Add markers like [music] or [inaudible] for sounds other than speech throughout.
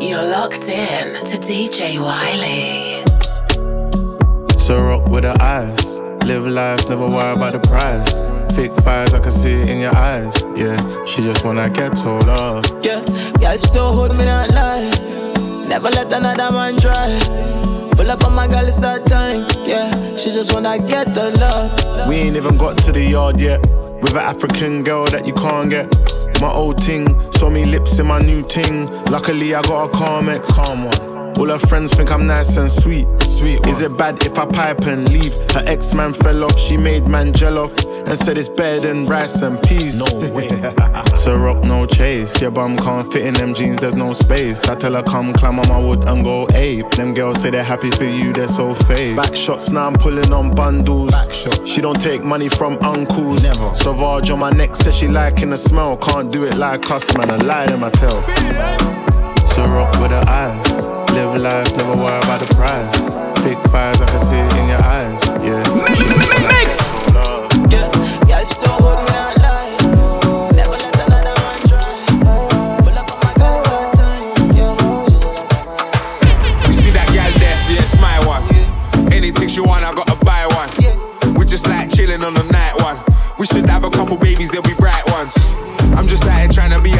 You're locked in to DJ Bowwy. So rock with the eyes. Live life, never worry about the price. Thick fires, I can see it in your eyes. Yeah, she just wanna get told off. Yeah, girl still hold me not lie. Never let another man try. Pull up on my girl, it's that time. Yeah, she just wanna get the love. We ain't even got to the yard yet. With an African girl that you can't get. My old ting, saw me lips in my new ting. Luckily, I got a Carmex. Calm one. All her friends think I'm nice and sweet. Sweet. Is it bad if I pipe and leave? Her ex man fell off, she made man gel off and said it's better than rice and peas. No [laughs] way. so rock no chase. Your bum can't fit in them jeans, there's no space. I tell her come climb on my wood and go ape. Them girls say they're happy for you, they're so fake. Back shots now I'm pulling on bundles. She don't take money from uncles. Never. Sauvage on my neck says she liking the smell. Can't do it like us, man. I lie them I tell. So rock with her eyes. Live life, never worry about the price. Big fires, I can see it in your eyes. Yeah. Mix. shy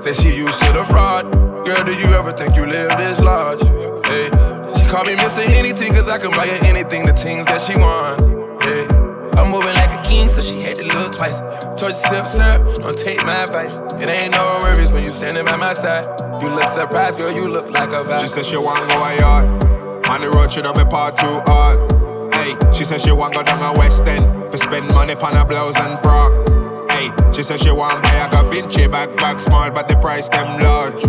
said she used to the fraud Girl, do you ever think you live this large? Hey, She called me Mr. Henny Tuz I can buy her anything, the things that she want. Hey, I'm moving like a king, so she had to look twice. Touch sip, sir, don't take my advice. It ain't no worries when you standin' by my side. You look surprised, girl, you look like a valve. She said she want to go a yard. On the road, she don't be part too hard. Hey, she said she wanna go down a West End. For spend money on a blouse and frock. She said she want buy a bag, bag small, but the price them large.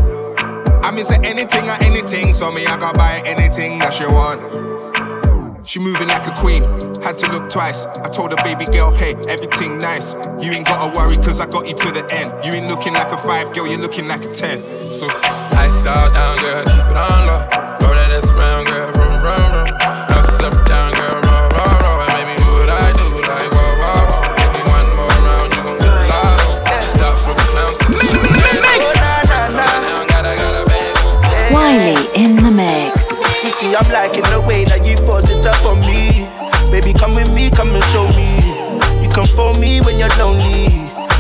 I mean, say anything or anything, so me I can buy anything that she want. She moving like a queen, had to look twice. I told the baby girl, hey, everything nice. You ain't gotta worry, cause I got you to the end. You ain't looking like a five, girl, you're looking like a ten. So it all down, girl, keep it on low. Throw that around, girl, I'm liking the way that you force it up on me. Baby, come with me, come and show me. You come for me when you're lonely.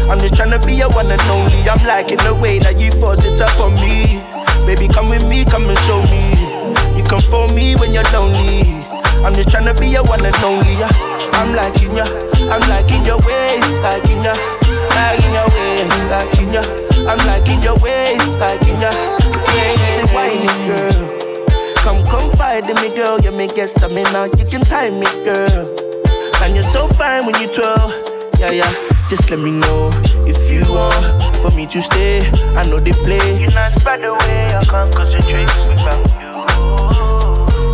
I'm just trying to be a one and only. I'm liking the way that you force it up on me. Baby, come with me, come and show me. You come for me when you're lonely. I'm just trying to be a one and only. Yeah. I'm liking ya, I'm liking your ways, liking ya, liking your ways, liking ya. I'm liking your ways, liking ya. Confide in me, girl. You make it stamina, you can time me, girl. And you're so fine when you twirl, yeah yeah. Just let me know if you want for me to stay. I know they play. You're not by the way I can't concentrate without you.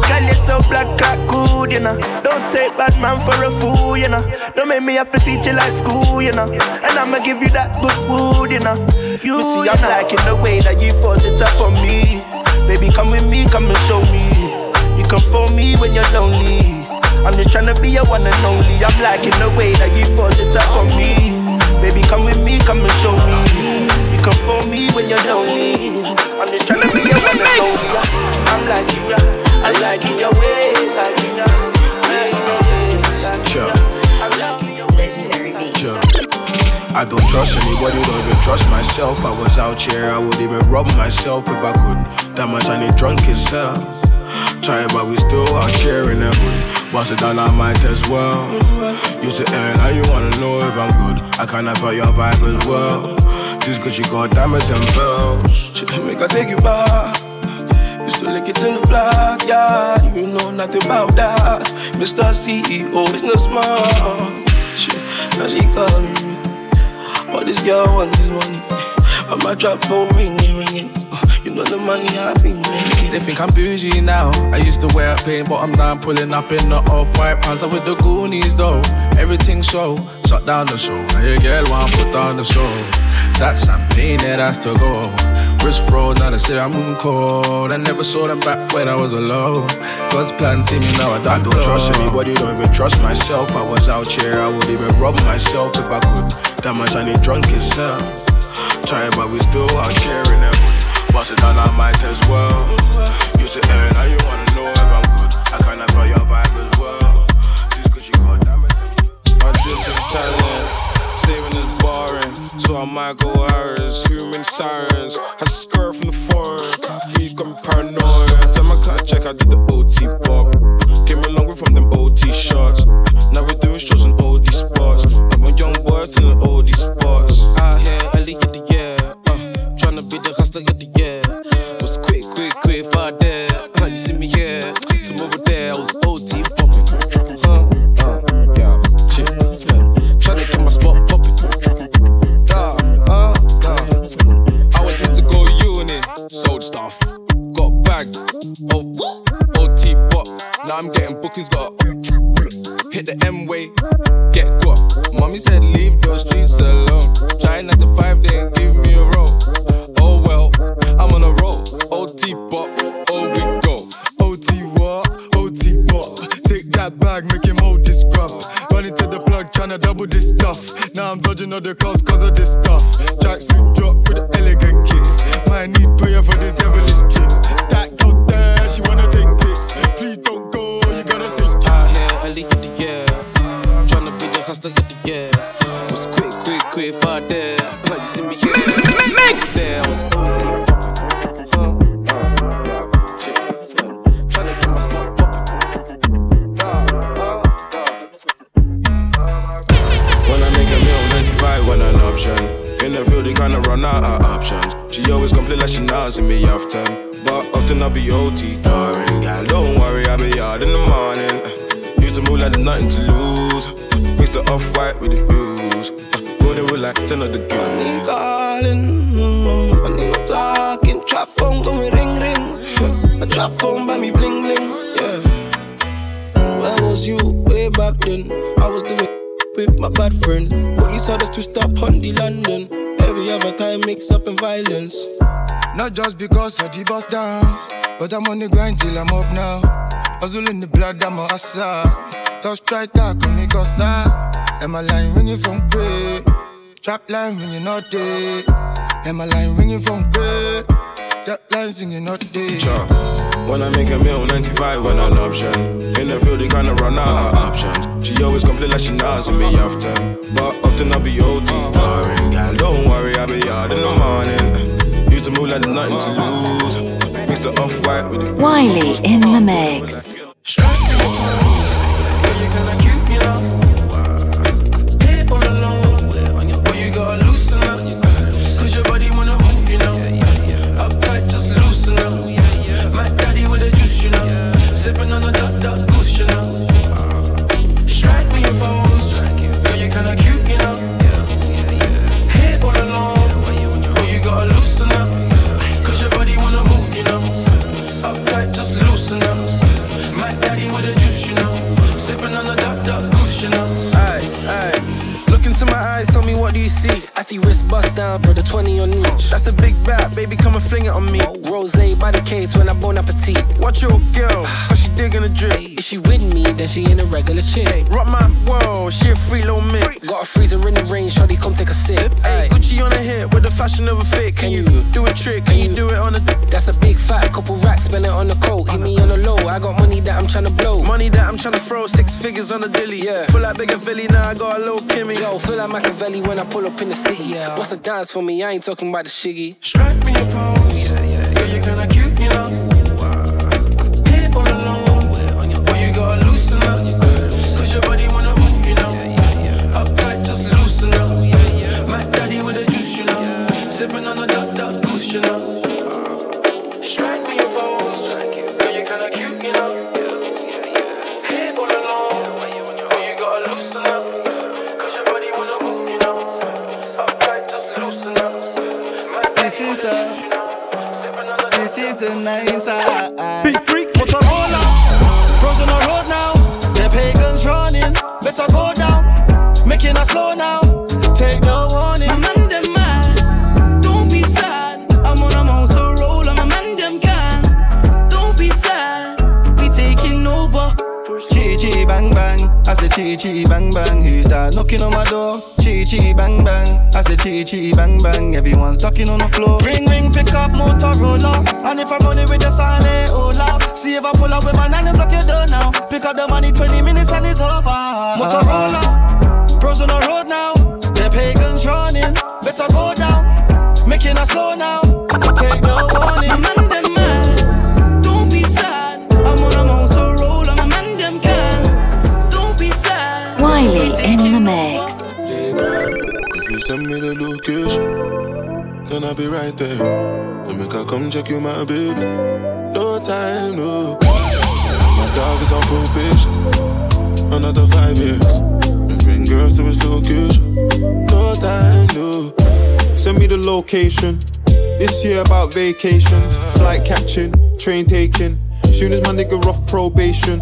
Girl, you're so black, cat good, you know. Don't take bad man for a fool, you know. Don't make me have to teach you like school, you know. And I'ma give you that good wood, you know. You me see, I'm liking the way that you force it up on me. Baby, come with me, come and show me. You can phone me when you're lonely. I'm just trying to be your one and only. I'm liking the way that you force it up on me. Baby, come with me, come and show me. You can phone me when you're lonely. I'm just trying to be your one and only. I'm liking ya, I like your ways, I'm liking ya. Sure. Sure. I don't trust anybody, don't even trust myself. I was out here, I would even rob myself if I could. That much I need drunk itself. Try it, but we still out in the hood. Bust it down, I might as well. You say, hey, now you wanna know if I'm good. I kinda feel your vibe as well. This Gucci got diamonds and bells. Make I take you back. Used to lick it in the block, yeah. You know nothing about that. Mr. CEO, business man. Shit, now she calling me. But this girl want this money. But my trap phone ringing, ringing. So, you know the money I've been making. They think I'm bougie now. I used to wear a plain bottom down, pulling up in the off-white pants. I'm with the Goonies though. Everything show, shut down the show. Now your girl want put down the show. That champagne, that has to go. Wrist froze, now they say I'm moving cold. I never saw them back when I was alone. God's plan, see me now, I don't, I don't trust anybody, don't even trust myself. I was out here, I would even rob myself if I could. That much I need drunk itself. Uh, Try it, but we still out here in the hood. Bust it down, I might as well. You say, hey, now you wanna know if I'm good. I kinda feel your vibe as well. This Gucci got diamonds. My drip is Italian, saving is boring. So I might go Harris, human sirens. To skirt from the foreign, he got me paranoid. Time I cut check, I did the OT pop. Came a long way from them OT shots. Top striker, call me Costa. Am I line when you from great? Trap line when you're not there. Am I line when you from great? That line singing not there. Sure. When I make a meal, 95 when an option. In the field, they kinda run out of options. She always complain like she not see me often. But often I be OT touring. Yeah, don't worry, I be out in the morning. Used to move like there's nothing to lose. Mix the off white with the Bowwy in the mix. See wrist bust down, brother, 20 on each. That's a big bat, baby, come and fling it on me. Oh, Rose by the case when I bon appetit. Watch your girl, cause she digging the drip. If she with me, then she ain't a regular chick. Rock my world, she a free little mix. Got a freezer in the rain, shorty, come take a sip. Hey, Gucci on the hip with the fashion of a fit. Can, you, do a trick? Can, you, do it on a? That's a big fat couple racks, spend it on the coat. Hit me on the low, I got money that I'm trying to blow. Money that I'm trying to throw, six figures on the dilly. Yeah. Feel like bigger Philly, now I got a little Kimmy. Yo, feel like Machiavelli when I pull up in the city. Yeah. What's a dance for me? I ain't talking about the shiggy. Strike me a pose. Yeah, yeah, Girl, you kinda cute, you know. That knocking on my door? Chi chi bang bang, I say chi chi bang bang. Everyone's ducking on the floor. Ring ring, pick up Motorola. And if I'm rolling with the silent Ola, see if I pull up with my nannies like you done now. Pick up the money, 20 minutes and it's over. Motorola, pros on the road now. The pagans running, better go down. Making us slow now. Take no warning. Mix. If you send me the location, then I'll be right there. Then make I come check you, my baby. No time, no. My dog is on probation. Another five years. And bring girls to his location. No time, no. Send me the location. This year about vacation, flight catching, train taking. Soon as my nigga off probation.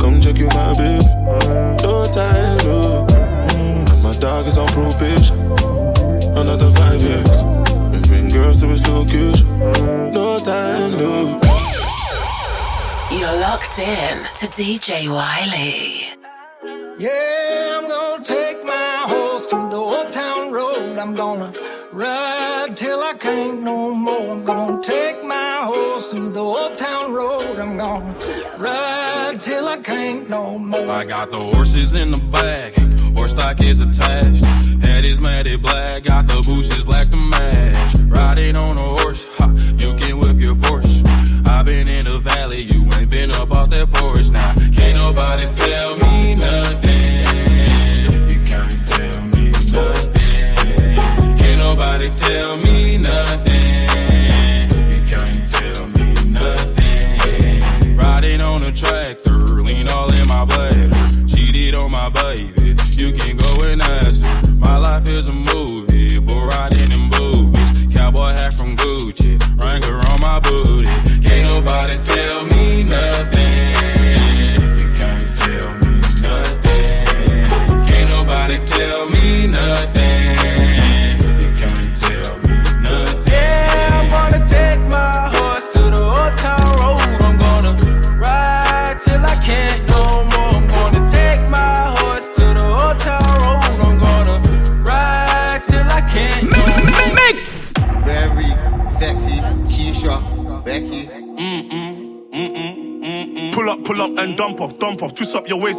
Then make I come check you, my baby. No time, no. And my dog is on probation. Another five years. And bring girls to his location. No time, no. You're locked in to DJ Bowwy. Yeah, I'm gonna take my horse to the old town road. I'm gonna ride till I can't no more. I'm gonna take my horse to the old town road. I'm gonna ride till I can't no more. I got the horses in the back, horse stock is attached. Head is matted black, got the bushes black to match. Riding on a horse, ha,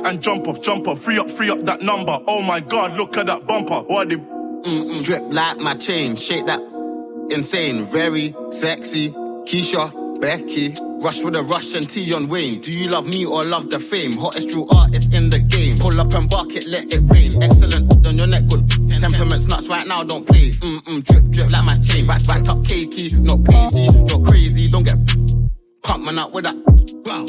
And jump off, jump off. Free up, free up that number. Oh my god, look at that bumper. What the Mm-mm. Drip like my chain, shake that insane. Very sexy, Keisha, Becky. Rush with a Russian tea on Wayne. Do you love me or love the fame? Hottest true artist in the game. Pull up and bark it, let it rain. Excellent on your neck, good. Temperaments nuts right now, don't play. Mm mm, drip drip like my chain. Back back up cakey, not pagey, not crazy. Don't get pump man up with that. Wow.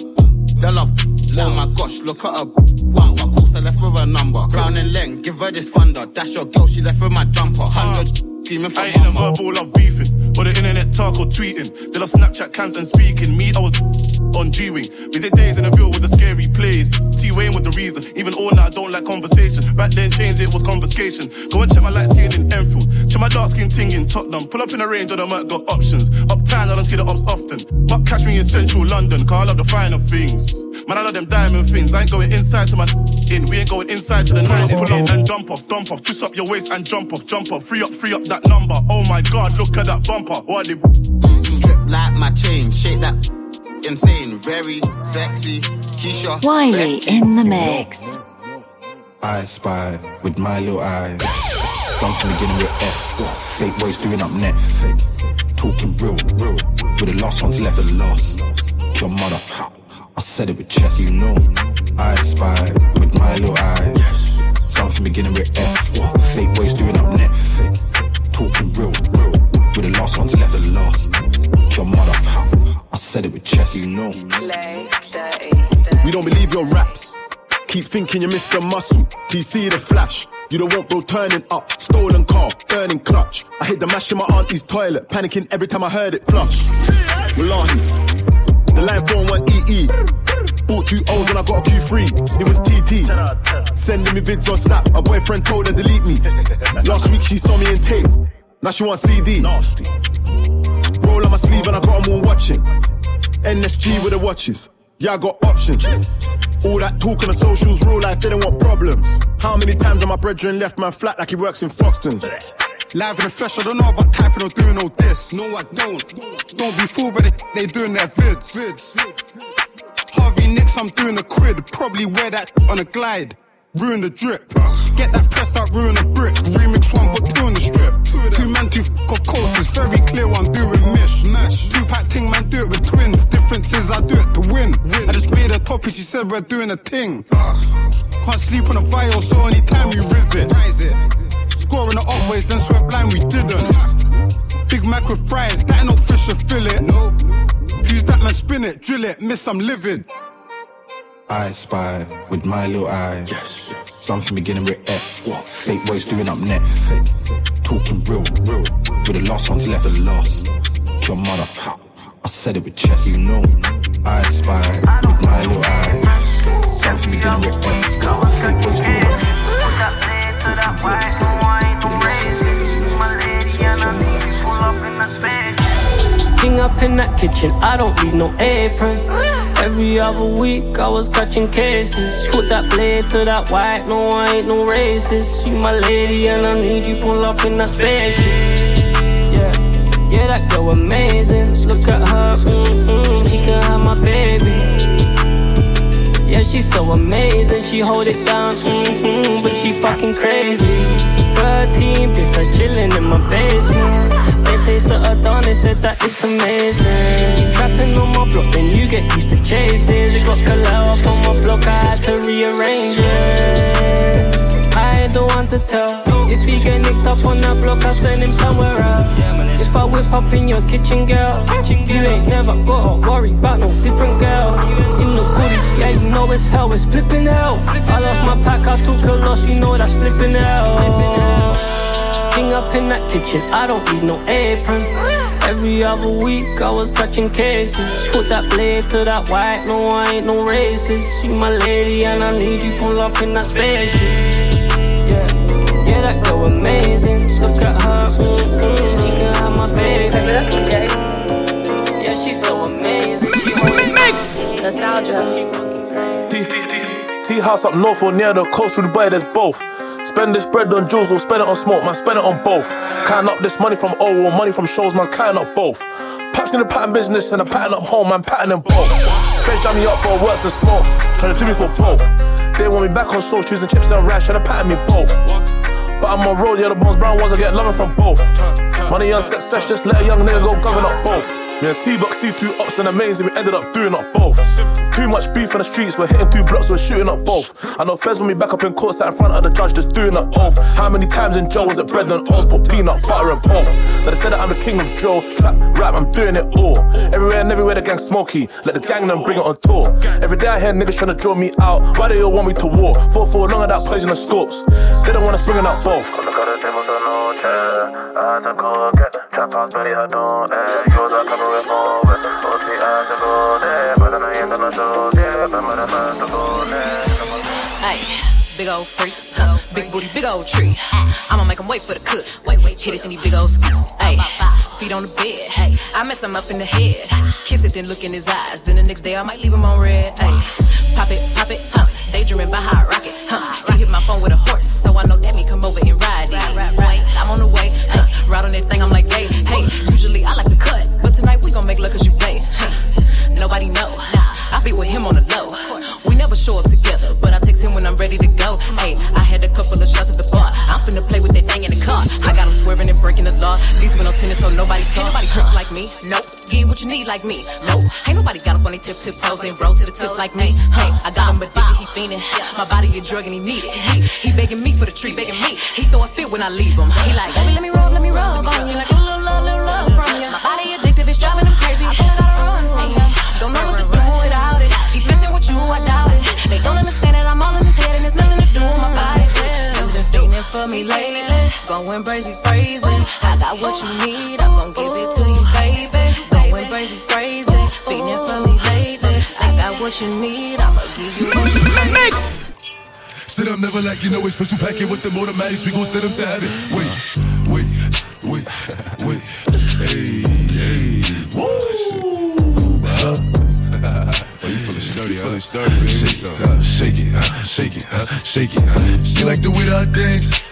Love, oh my gosh, look at her. Wow, of course I left with a number. Brown and Leng, give her this thunder. That's your girl, she left with my jumper. Hundred screaming for I ain't a verbal, love beefing. Or the internet talk or tweeting. They love Snapchat cams and speaking. Me, I was on G Wing. Busy days in the bill was a scary place. T Wayne was the reason. Even all now I don't like conversation. Back then, chains it was confiscation. Go and check my light skin in Enfield. Check my dark skin ting in Tottenham. Pull up in a range or the might got options. Uptown, I don't see the ops often. But catch me in central London, call up the finer things. Man, I love them diamond things. I ain't going inside to my in. We ain't going inside to the nine. Pull up and jump off, dump off. Twist up your waist and jump off, jump off. Free up, free up that number. Oh my god, look at that bumper. What they drip like my chain, shake that insane, very sexy. Keisha, Bowwy in the mix. I spy with my little eyes. Something beginning with F. Fake boys doing up net. Fake. Talking real, real. With the last ones left, the last. Your mother. I said it with chest, you know. I spy with my little eyes. Yes. Something beginning with F. Fake boys doing up net. Fake. Talking real, real. With the last ones left, the last. Your mother. I said it with chest, you know. We don't believe your raps. Keep thinking you're Mr. Muscle. TC the flash. You don't want bro turning up. Stolen car, burning clutch. I hit the mash in my auntie's toilet. Panicking every time I heard it flush. Wallahi. The line phone went EE. Bought two O's and I got a Q3. It was TT. Sending me vids on Snap. A boyfriend told her delete me. Last week she saw me in tape. Now she want CD. Nasty. Roll on my sleeve and I got them all watching. NSG with the watches. Yeah, I got options. All that talk on the socials, real life, they don't want problems. How many times have my brethren left man flat like he works in Foxton's? Live in the flesh, I don't know about typing or doing all this. No, I don't. Don't be fooled by the they doing their vids. vids. Nicks, I'm doing a quid. Probably wear that on a glide. Ruin the drip. Get that press out, ruin the brick. Remix one, but two the strip. Two man, two f of coats. It's very clear I'm doing. Mish. Two pack ting, man, do it with twins. Difference is I do it to win. I just made a topic, she said we're doing a ting. Can't sleep on a vial, so anytime we riz it. Scoring the upways, then swear blind, we didn't. Big Mac with fries, that ain't no fish or fillet. Nope. Use that man, spin it, drill it, miss, I'm livid. I spy with my little eyes. Yes. Something beginning with F. What? Fake boys doing up net. Fake. Talking real, real. With the last ones left, the last. Your mother. Ha. I said it with chest, you know. I spy with my little eyes. Something beginning with F. Fake boys doing up net. King up in that kitchen, I don't need no apron. Every other week I was catching cases. Put that blade to that white, no, I ain't no racist. You my lady and I need you pull up in that spaceship. Yeah, yeah, that girl amazing. Look at her, mm-mm, she can have my baby. Yeah, she's so amazing. She hold it down, mm-hmm, but she fucking crazy. 13 bitch, I chillin' in my basement. They tasted a dawn, they said that it's amazing. You trapping on my block, then you get used to chases. It got Kalao up on my block, I had to rearrange it. I ain't the one to tell. If he get nicked up on that block, I'll send him somewhere else. If I whip up in your kitchen, girl, you ain't never gotta worry about no different girl. In the goodie, yeah, you know it's hell, it's flipping hell. I lost my pack, I took a loss, you know that's flipping hell. King up in that kitchen, I don't need no apron. Every other week I was touching cases. Put that blade to that white, no, I ain't no racist. You my lady and I need you pull up in that spaceship. Yeah, yeah, that girl amazing. Look at her, mm-mm, she can have my baby. Yeah, she's so amazing. She holding mix. Nostalgia. T-House up north or near the coast, through Dubai, there's both. Spend this bread on jewels or spend it on smoke, man, spend it on both. Counting up this money from O or money from shows, man, counting up both. Paps in the pattern business and a pattern up home, man, pattern them both. Friends jam me up for works and smoke, trying to do me for both. They want me back on soul, choosing chips and rash, trying to pattern me both. But I'm on road, yeah, the bones brown ones, I get loving from both. Money on success, just let a young nigga go govern up both. Me and T-Box see two ups and amazing, we ended up doing up both. Too much beef on the streets, we're hitting two blocks, we're shooting up both. I know Fez when we back up in court, sat in front of the judge, just doing up oath. How many times in jail was it bread and oats, put peanut butter and pork? So they said that I'm the king of Joe, trap, rap, I'm doing it all. Everywhere and everywhere the gang smoky, let the gang them bring it on tour. Every day I hear niggas trying to draw me out, why do they all want me to war? Fought for long of that poison and scopes, they don't wanna spring it up both. I had to go get trap house, Betty had no air. Yours are coming with more with OT, I had to go there. But then I ain't gonna show there. Remember the man to go there. Hey, big old freak, huh? big booty, big old tree. I'ma make him wait for the cook. Wait, wait, hit it in these big old ski. Hey, feet on the bed. Hey, I mess him up in the head. Kiss it, then look in his eyes. Then the next day I might leave him on red. Hey, pop it, pop it, huh? Daydreaming by hot rocket, huh? He hit my phone with a horse, so I know that me come over and ride it. Ride on that thing, I'm like, hey, hey. Usually I like to cut, but tonight we gon' make love cause you play. Huh? Nobody know. I be with him on the low. We never show up together, but I text him when I'm ready to go. Hey, I had a couple of shots at the bar. I'm finna play with that thing in the car. I got him swerving and breaking the law. Least when I'm sinning, so nobody saw. Ain't nobody crip like me. Nope. Get what you need like me. Nope. Ain't nobody got up on their tip tip toes and roll to the tip like me. Hey, I got him addicted, he fiending. My body a drug and he need it. He, he begging me for the treat, begging me. He throw a fit when I leave him. He like, going crazy, crazy. I got what you need, I'm gon' give it to you, baby. Going crazy, crazy, fiending for me lately. I got what you need, I'ma give you what you need. Sit up, never like you know it's special packet with them automatics. We gon' set them to heaven. Wait, wait, wait, wait. Hey, hey. Woo! [laughs] Oh, you feeling sturdy, huh? sturdy, Shake it, huh? shake it, huh? shake it, huh? shake it. Huh? She like the way that I dance.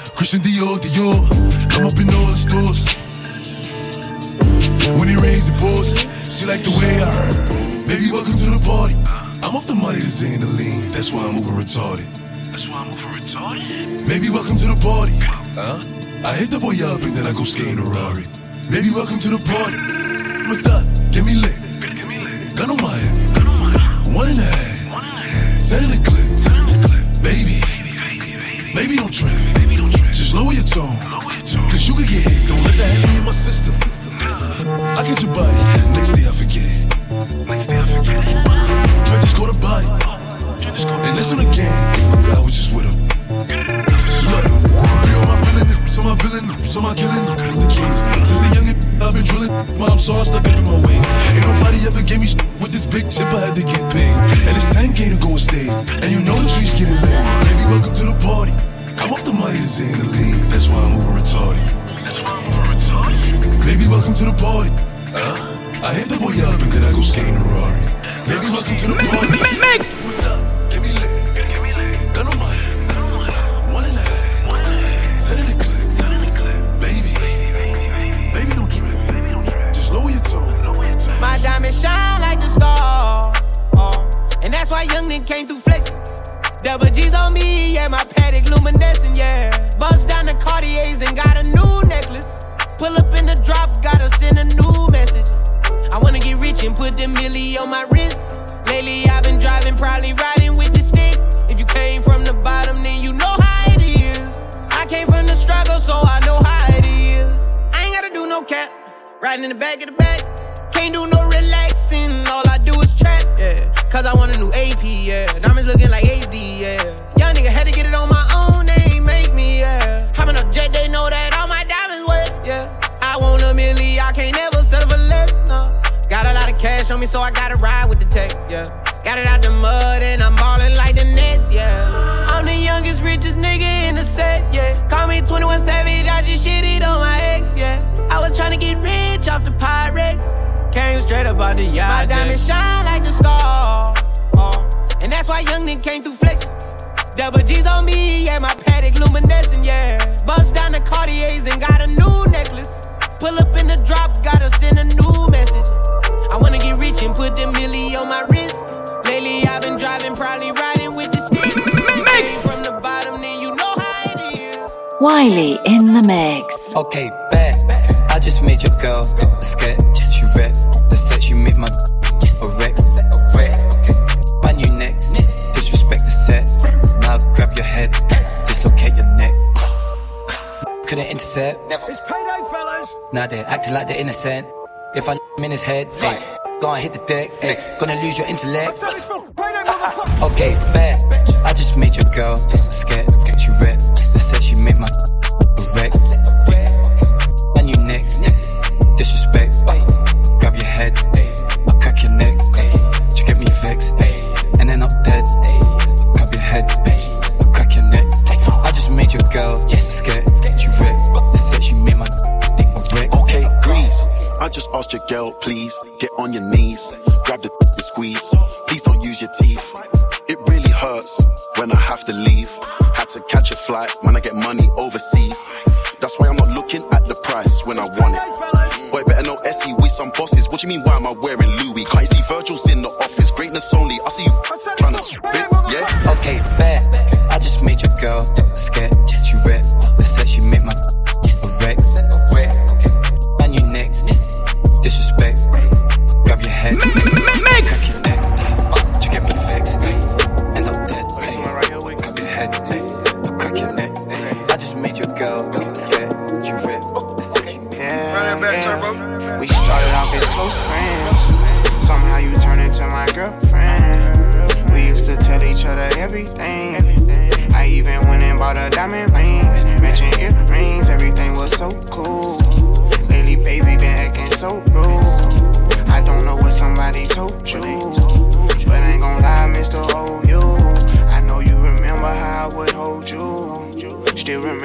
Christian Dior, Dior. I'm up in all the stores. When it rains, it pours. She like the way I heard. Baby, welcome to the party. I'm off the money to Xanaline. That's why I'm over retarded. That's why I'm over retarded. Baby, welcome to the party. Huh? I hit the boy up and then I go skate in a Rari. Baby, welcome to the party. With that, get me lit. Gun on my head. One and a half. Ten in the clip. Baby. Baby, don't trip. Lower your tone. Cause you can get hit. Don't let that be in my system. I get your body. Next day I forget it. Next day I forget it. Dre just caught a body. And the game. I was just with him. Look, on my villain, so my villain, so my killing the keys. Since a youngin', [laughs] I've been drilling. Mom saw I stuck up in my ways. Ain't nobody ever gave me sh- with this big chip. I had to get paid. And it's 10k to go on stage. And you know the streets getting laid. Baby, welcome to the party. I'm off the money to Xanaline. That's why I'm over retarded. That's why I'm over retarded. Baby, welcome to the party. Huh? I hit the boy up and then I go skate in a Rari. Baby, welcome to the party. Mix. Get me lit. Get me lit. Gun on my head. One and a half. Ten in the clip. Baby. Baby, baby, baby. Baby, don't trip. Just lower your tone. My diamond shine like the star. Oh, and that's why young nigga came through flexing. Double G's on me, yeah, my paddock luminescent, yeah. Bust down the Cartiers and got a new necklace. Pull up in the drop, gotta send a new message. I wanna get rich and put the milli on my wrist. Lately I've been driving, probably riding with the stick. If you came from the bottom, then you know how it is. I came from the struggle, so I know how it is. I ain't gotta do no cap, riding in the back of the back. Can't do no relaxing, all I do is trap, yeah. Cause I want a new AP, yeah. Diamonds looking cash on me, so I gotta ride with the tech, yeah. Got it out the mud and I'm ballin' like the Nets, yeah. I'm the youngest, richest nigga in the set, yeah. Call me 21 Savage, I just shitted on my ex, yeah. I was tryna get rich off the Pyrex. Came straight up out the yard. My diamond shine like the star. Oh. And that's why young nigga came through flexing. Double G's on me, yeah, my paddock luminescent, yeah. Bust down the Cartiers and got a new necklace. Pull up in the drop, gotta send a new message. I wanna get rich and put the milli on my wrist. Lately I've been driving, probably riding with the stick. You came from the bottom, then you know how it is. Bowwy in the mix. Okay, bet. I just made your girl a sketch. She rep the set. You made my a wreck. A wreck. Okay. Man, you next. Disrespect the set. Now grab your head. Dislocate your neck. Couldn't intercept. It's payday, fellas. Now they're acting like they're innocent. If I him [laughs] in his head, hey, go and hit the deck. Hey, gonna lose your intellect. Uh, uh, okay, bet. I just made your girl a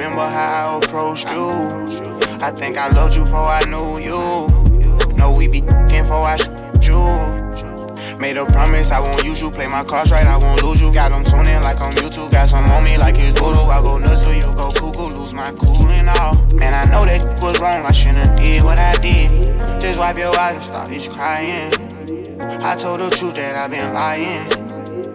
remember how I approached you. I think I loved you before I knew you. No, we be before I shoot you. Made a promise I won't use you. Play my cards right, I won't lose you. Got them tuning like I'm YouTube. Got some on me like it's voodoo. I go nuts till you go cuckoo. Lose my cool and all. Man, I know that was wrong. I shouldn't did what I did. Just wipe your eyes and stop this crying. I told the truth that I've been lying.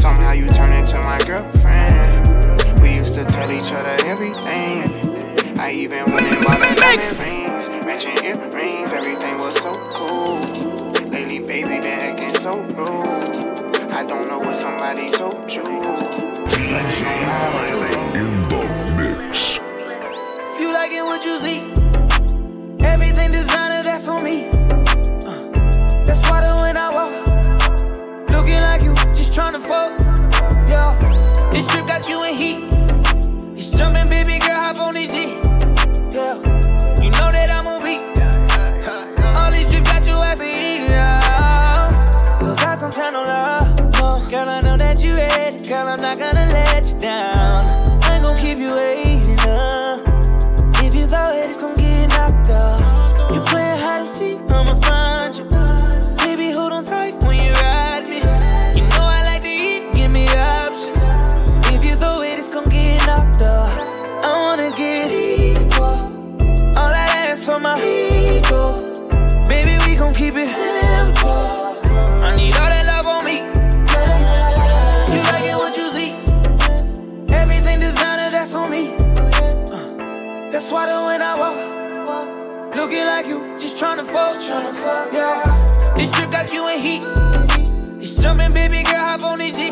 Somehow you turned into my girlfriend. We used to tell each other everything. I even went and bought her diamond rings, matching earrings. Everything was so cool. Lately, baby, been acting so rude. I don't know what somebody told you, but it's on highway. You liking what you see? Everything designer, that's on me. Just tryna fuck. Yeah, this trip got you in heat. It's jumping, baby girl, hop on this D. Yeah, you know that I'm on beat. All these trips got you asking, yeah. Cause I some kind of love. No, girl, I know that you ready. Girl, I'm not gonna just tryna fuck, tryna fuck. Yeah, this trip got you in heat. It's jumping, baby girl, hop on this D.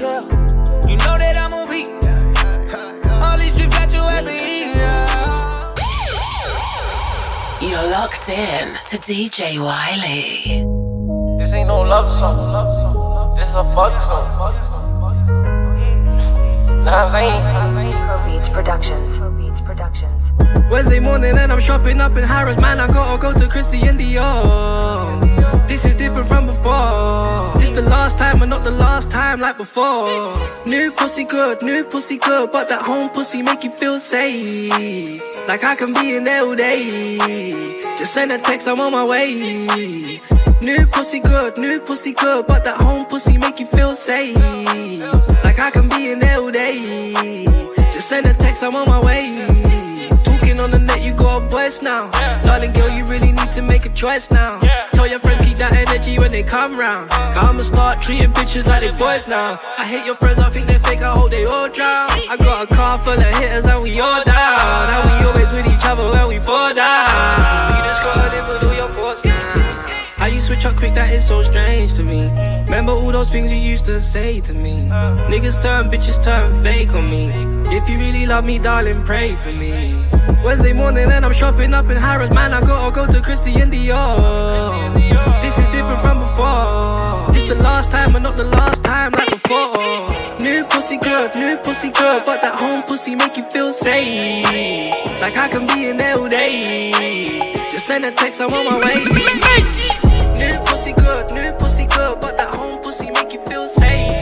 Yeah, you know that I'm on beat. All these trips got you asking, yeah. You're locked in to DJ Bowwy. This ain't no love song. This a fuck song. Nah, I'm saying. Beats Productions. Beats Productions. Wednesday morning and I'm shopping up in Harrods. Man, I gotta go to Christy and Dior. This is different from before. This the last time, but not the last time like before. New pussy good, new pussy good, but that home pussy make you feel safe. Like I can be in there all day. Just send a text, I'm on my way. New pussy good, new pussy good, but that home pussy make you feel safe. Like I can be in there all day. Just send a text, I'm on my way. Talking on the net, you got a voice now. Darling girl, you really need to make a choice now. Tell your friends keep that energy when they come round. i I'ma start treating bitches like they boys now. I hate your friends, I think they fake, I hope they all drown. I got a car full of hitters and we all down. And we always with each other when we fall down. You just gotta live with all your thoughts now. How you switch up quick, that is so strange to me. Remember all those things you used to say to me. Uh. Niggas turn, bitches turn fake on me. If you really love me, darling, pray for me. Wednesday morning and I'm shopping up in Harrods. Man, I gotta go to Christian Dior. This is different from before. This the last time, but not the last time like before. New pussy good, new pussy good, but that home pussy make you feel safe. Like I can be in there all day. Just send a text, I'm on my way. New pussy good, new pussy good, but that home pussy make you feel safe.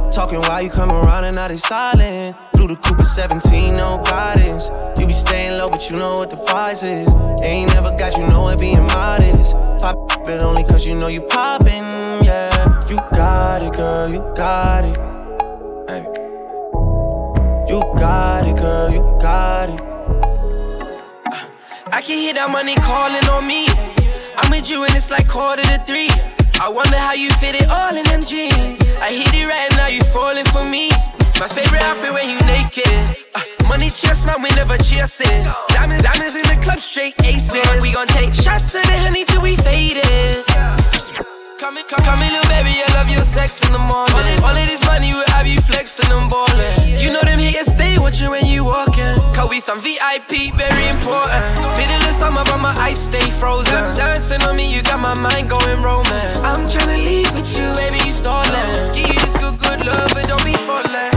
Talking while you come around and now they silent. Through the Cooper 17, no guidance. You be staying low, but you know what the price is. Ain't never got you know it being modest. Pop it only cause you know you poppin', yeah. You got it, girl, you got it. Hey. You got it, girl, you got it. I can hear that money calling on me. I'm with you and it's like quarter to three. I wonder how you fit it all in them jeans. I hit it right now, you falling for me. My favorite outfit when you naked. Uh, money chest, man, we never chasing. Diamonds, diamonds in the club, straight aces. We gon' take shots of the honey till we faded. Come in, come, come little baby, I love your sex in the morning. All, of- this money will have you flexing and ballin'. You know them haters stay you when you walking. Cause we some VIP, very important. Middle of summer, but my ice stay frozen. Dancing on me, you got my mind going romance. I'm tryna leave with you, baby, you stallin'. Give you this good, good love, but don't be falling.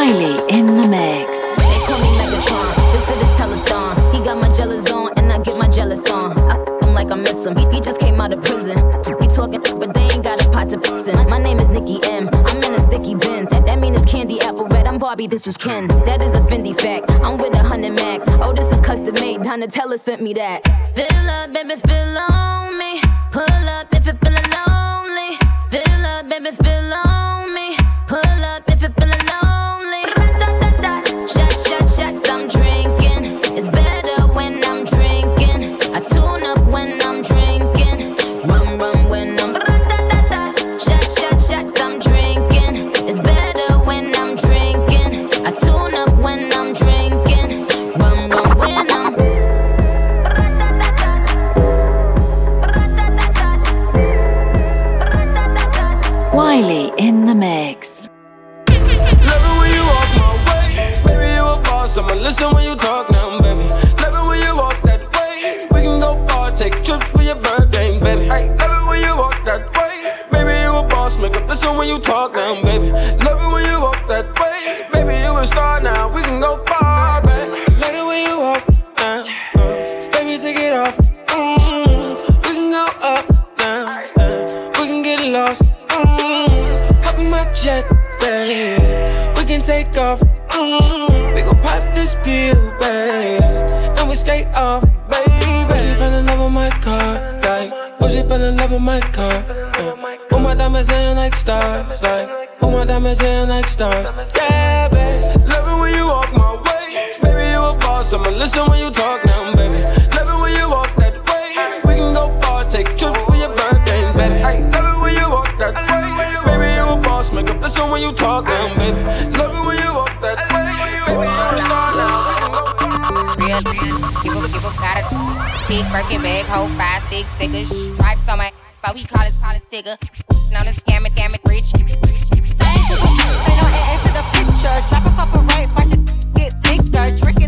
Bowwy in the mix. They call me Megatron, just did a telethon. He got my jealous on, and I get my jealous on. I f- him like I miss him. He, he just came out of prison. He talking, but they ain't got a pot to piss in. My name is Nicki M. I'm in a sticky Benz. That mean it's candy apple red. I'm Barbie, this is Ken. That is a Fendi fact. I'm with a hundred max. Oh, this is custom made. Donatella sent me that. Fill up, baby, fill on me. Pull up if you're feeling lonely. Fill up, baby, fill on me. Pull up baby. Can take off. Mm, we gon' pop this pill, baby. And we skate off, baby. Would you fell in love with my car? Like, would you fell in love with my car? Yeah. All my diamonds in like stars, like, all my diamonds in like stars. Yeah, babe. Love it when you walk my way. Baby, you a boss. I'ma listen when you talk now, baby. When you talk now, baby. Love it when you walk that way. Baby, you a star now. Real, give up, give up, got it. Big Birkin bag, hold five, six figures. Stripes on my, so he call it, call it sticker. Known as scam it, it, rich. Say no ass to the picture. Drop a couple racks, watch it get bigger. Tricking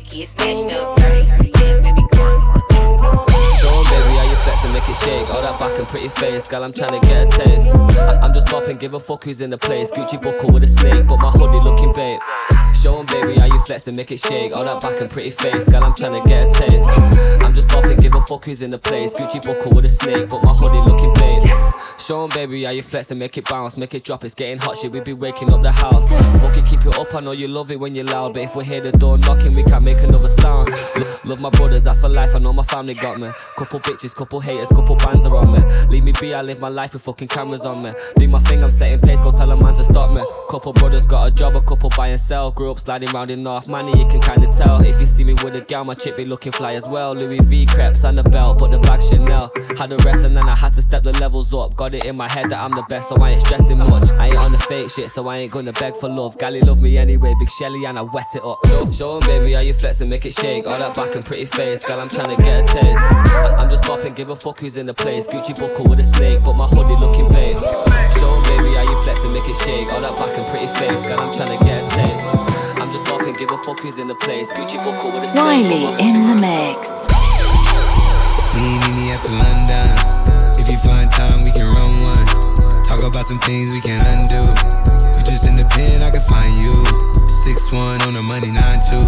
could get smashed up. Baby how you flex and make it shake. All that back and pretty face, girl, I'm trying to get a taste. I- I'm just popping, give a fuck who's in the place. Gucci buckle with a snake, but my hoodie looking babe. Show 'em, baby, how you flex and make it shake. All that back and pretty face, girl, I'm trying to get a taste. I'm just popping, give a fuck who's in the place. Gucci buckle with a snake, but my hoodie looking babe. Show 'em, baby, how you flex and make it bounce, make it drop. It's getting hot, shit, we be waking up the house. Fuck it, keep it up, I know you love it when you're loud. But if we hear the door knocking, we can't make another sound. Love my brothers, that's for life, I know my family got me. Couple bitches, couple haters, couple bands are on me. Leave me be, I live my life with fucking cameras on me. Do my thing, I'm setting pace, go tell a man to stop me. Couple brothers got a job, a couple buy and sell. Grew up sliding round in North Money, you can kinda tell. If you see me with a gal, my chick be looking fly as well. Louis V crepes and the belt, but the bag Chanel. Had the rest and then I had to step the levels up. Got it in my head that I'm the best, so I ain't stressing much. I ain't on the fake shit, so I ain't gonna beg for love. Gally love me anyway, big Shelly, and I wet it up. Show, show 'em, baby, how you flex and make it shake. All that back and pretty face, girl, I'm trying to get a taste. I- I'm just popping, give a fuck who's in the place. Gucci buckle with a snake, but my hoodie looking babe. Show 'em, baby, how you flex and make it shake. All that back and pretty face, girl, I'm trying to get a taste. I'm just popping, give a fuck who's in the place. Gucci buckle with a snake. but Bowwy in the mix. Meet meet me after London. If you find time, we can run one. Talk about some things we can undo. You just in the pen, I can find you. Six one on the money, nine two.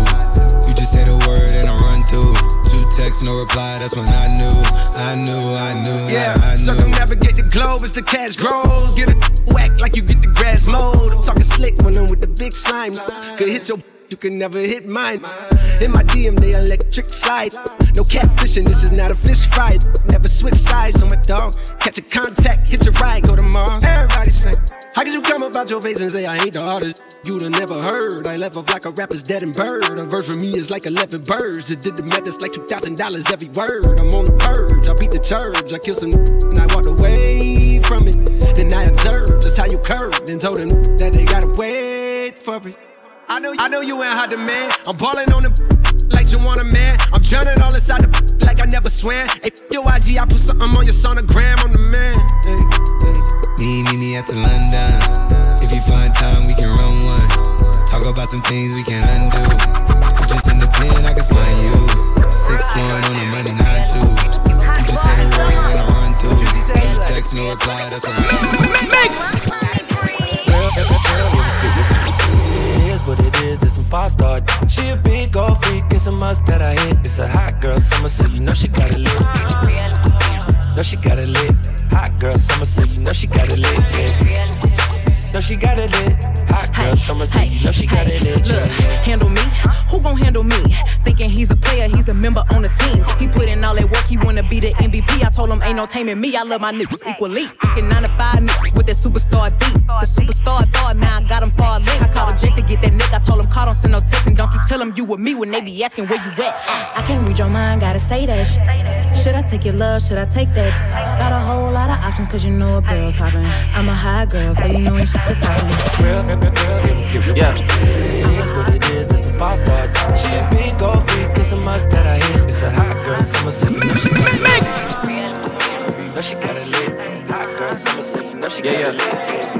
You just say the word and I run through. Two texts, no reply. That's when I knew, I knew, I knew, Yeah, I, I knew. circumnavigate the globe as the cash grows. Get it whack like you get the grass mowed. I'm talking slick when I'm with the big slime. Could hit your, you can never hit mine. In my DM, they electric slide. No catfishing, this is not a fish fry. Never switch sides on my dog. Catch a contact, hit your ride, go to Mars. Everybody say, How could you come about your face and say I ain't the artist? You'd have never heard. I left off like a rapper's dead and bird. A verse for me is like 11 birds. Just did the math, it's like $2,000 every word. I'm on the purge, I beat the church. I killed some and I walked away from it. Then I observed just how you curved and told them that they gotta wait for it. I know, I know you ain't hot demand. I'm balling on the [laughs] like you want a man. I'm drowning all inside the [laughs] like I never swam. Hey, your IG, I put something on your sonogram. I'm the man. Hey, hey. Meet, meet me after London. If you find time, we can run one. Talk about some things we can undo. You just in the pen, I can find you. Six one on the money, nine two. You just say the word and I run through. Two text, no reply. That's what I It is what it is, this some five star. She a big old freak, it's a must that I hit. It's a hot girl summer, so you know she got it lit. Know she got it lit. Hot girl summer, so you know she got it lit. Yeah. Know she got it lit. Hot girl summer, so you know she got it lit. Look, yeah. handle me. Who gon' handle me? Thinking he's a player, he's a member on the team. He put in all that work, he wanna be the MVP. I told him ain't no taming me. I love my niggas equally. Fucking nine to five niggas with that superstar beat. The superstar star, now I got him far. I called a Jake to get that nigga. I told him call, don't send no text and don't you tell him you with me when they be asking where you at. I can't read your mind, gotta say that shit. Should I take your love? Should I take that? Got a whole lot of options, cause you know a girl's hopping. I'm a high girl, so you know ain't shit for stopping. Real, real, real, yeah. Is what it is, this some five star. She a big old freak, it's a must that I hit. It's a hot girl summer, so you know she got it lit. Know she got it lit. Hot girl summer, so you know she got it lit.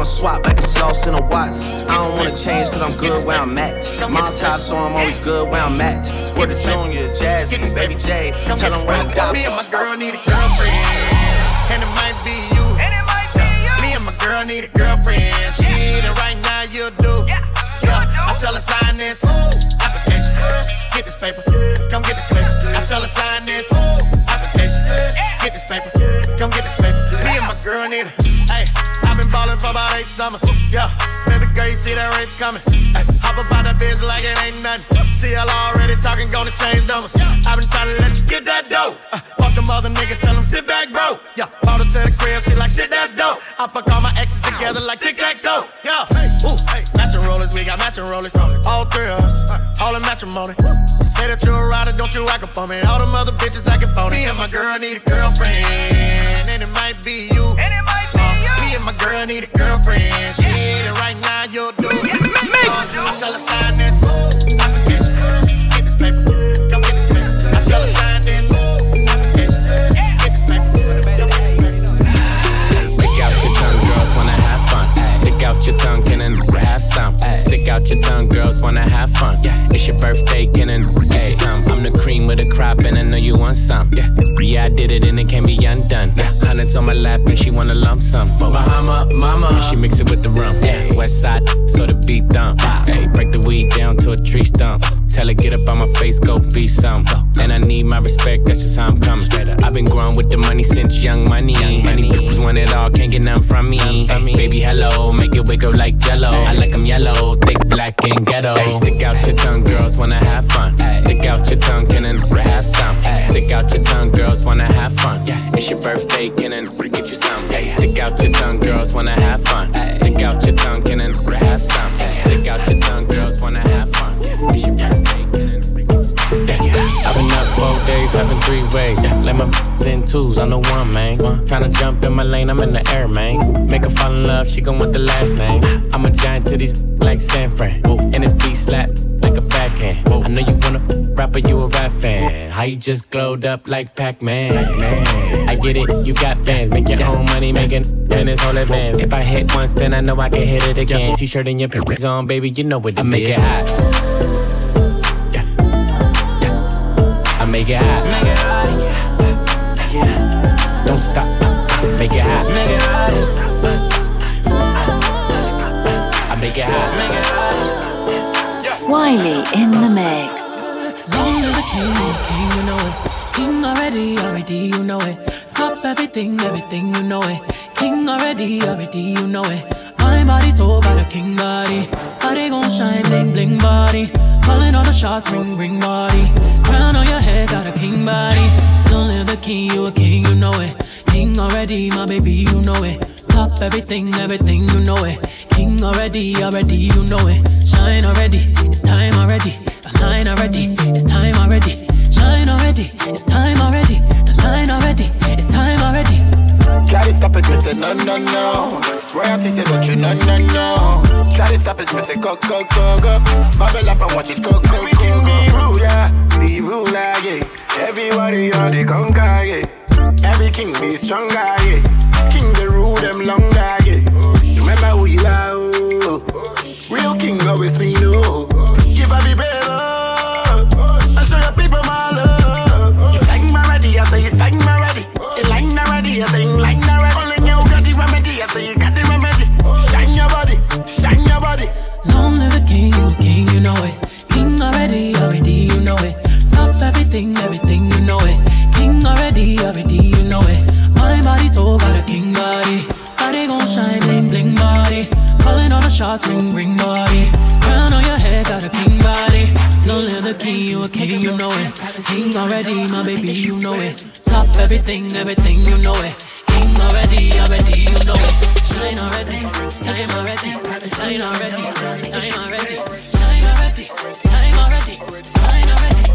Wanna swap like it's sauce in a watts. I don't wanna change cause I'm good where I'm at. Mom top, so I'm always good where I'm at. Word the Junior, Jazzy, Baby J. Tell them where to die. Me and my girl need a girlfriend, and it might be you. Me and my girl need a girlfriend. She need it right now, you do. Yeah, I tell her sign this application. Get this paper, come get this paper. Summers. Yeah, baby girl, you see that rape coming. Ay, hop up on that bitch like it ain't nothing. See, y'all already talking, gonna change numbers. I've been trying to let you get that dough. Uh, fuck them other niggas, tell them sit back, bro. Yeah, bought her to the crib, she like shit, that's dope. I fuck all my exes together like tic tac toe. Yeah, ooh, matching rollers, we got matching rollers. All three of us, all in matrimony. Say that you're a rider, don't you act up on me. All them other bitches acting phony. Me and my girl need a girlfriend, and it might be you. Girl need a girlfriend. She need it right now, you'll do it. I tell her sign this. Get this paper, come get this paper. I tell her sign this paper. Stick out your tongue, wanna have fun. Stick out your tongue, some. Stick out your tongue, girls wanna have fun. Yeah. It's your birthday, get some. I'm the cream with a crop, and I know you want some. Yeah, yeah, I did it, and it can't be undone. Yeah, hundreds on my lap, and she wanna lump sum. Bahama, mama, and she mix it with the rum. Yeah, west side, so the beat dump. Hey, break the weed down to a tree stump. Tell her get up on my face, go be some. And I need my respect, that's just how I'm coming. I've been growing with the money since young money. Money bitches want it all, can't get none from me. Hey, baby, hello, make it wiggle like jello. I like 'em yellow, thick, black, and ghetto. Hey, stick out your tongue, girls wanna have fun. Stick out your tongue, can and have some. Stick out your tongue, girls wanna have fun. It's your birthday, can and get you some. Hey, stick out your tongue, girls wanna have fun. Stick out your tongue, can and have some. Stick out your three ways. Let my in twos, I'm the one, man. Tryna jump in my lane, I'm in the air, man. Make her fall in love, she gon' want the last name. I'm a giant to these like San Fran. And this beat slap like a backhand. I know you wanna rapper, you a rap fan. How you just glowed up like Pac-Man? I get it, you got bands, make your own money, making minutes on advance. If I hit once, then I know I can hit it again. T-shirt and your pants on, baby, you know what it I make it hot. I make it hot. Make it hot. Bowwy in the mix. Long a king, king, you know it. King already, already, you know it. Top everything, everything, you know it. King already, already, you know it. My body so got a king body. Body gon' shine, bling, bling body. Calling all the shots, ring, ring body. Crown on your head, got a king body. Don't live a king, you a king, you know it. King already, my baby, you know it. Top everything, everything, you know it. King already, already, you know it. Shine already, it's time already. The line already, it's time already. Shine already, it's time already. The line already, it's time already. Try to stop it, me say no, no, no. Royalty say don't you, no, no, no. Try to stop it, me say go, go, go, go. Bubble up and watch it go, go, go, go. Be ruler, be ruler, yeah. Everybody on the conquer, yeah. Every king be stronger, yeah. King the rule them longer, yeah. Remember who you are, shots, ring, ring body. Crown on your head, got a king body. Long live the king, you a king, you know it. King already, my baby, you know it. Top everything, everything, you know it. King already, already, you know it. Shine already, time already. Shine already, time already. Shine already, time already. Shine already.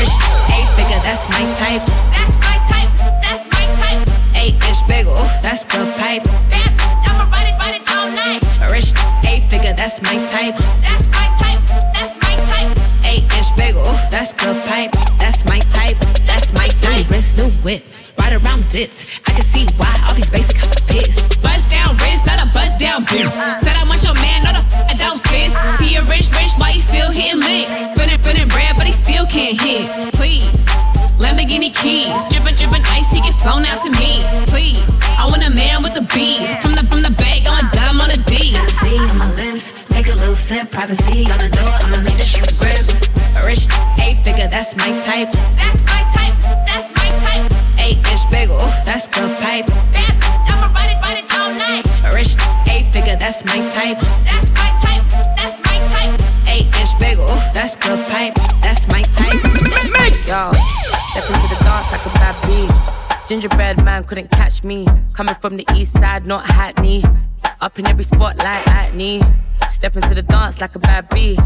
Rich, eight figure, that's my type. That's my type. That's my type. Eight inch bagel, that's the pipe. I'ma ride it, Rich, eight figure, that's my type. That's my type. That's my type. Eight inch bagel, that's the pipe. That's my type. That's my type. New wrist, new whip, right around dipped. I can see Gingerbread man couldn't catch me. Coming from the east side, not Hackney. Up in every spotlight me. Step into the dance like a bad bee.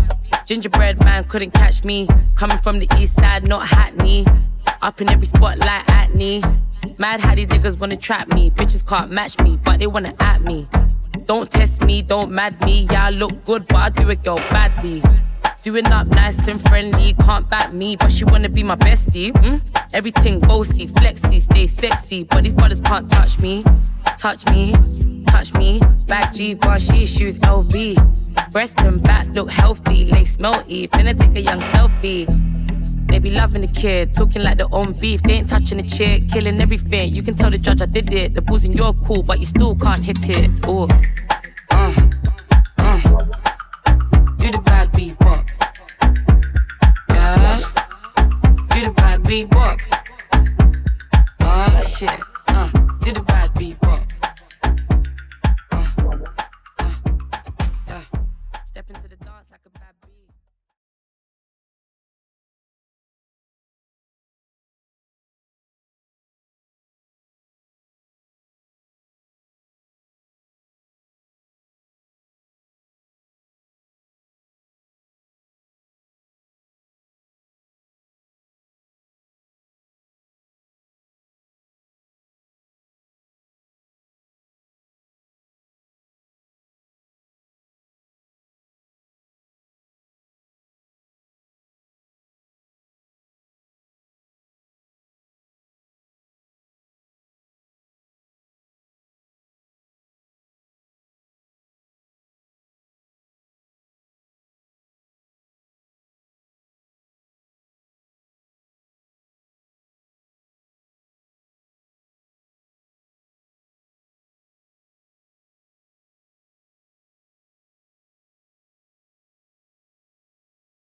Gingerbread man couldn't catch me. Coming from the east side, not Hackney. Up in every spotlight me. Mad how these niggas wanna trap me. Bitches can't match me, but they wanna at me. Don't test me, don't mad me. Yeah, I look good, but I do it girl badly. Doing up nice and friendly, can't back me, but she wanna be my bestie. Mm? Everything bossy, flexy, stay sexy, but these brothers can't touch me. Touch me, touch me. Back G, she shoes LV. Breast and back look healthy, lace melty. Finna take a young selfie. They be loving the kid, talking like their own beef. They ain't touching the chick, killing everything. You can tell the judge I did it. The ball's in your cool, but you still can't hit it. Oh, uh, uh. Beat bop. Oh shit. Uh, do the bad beat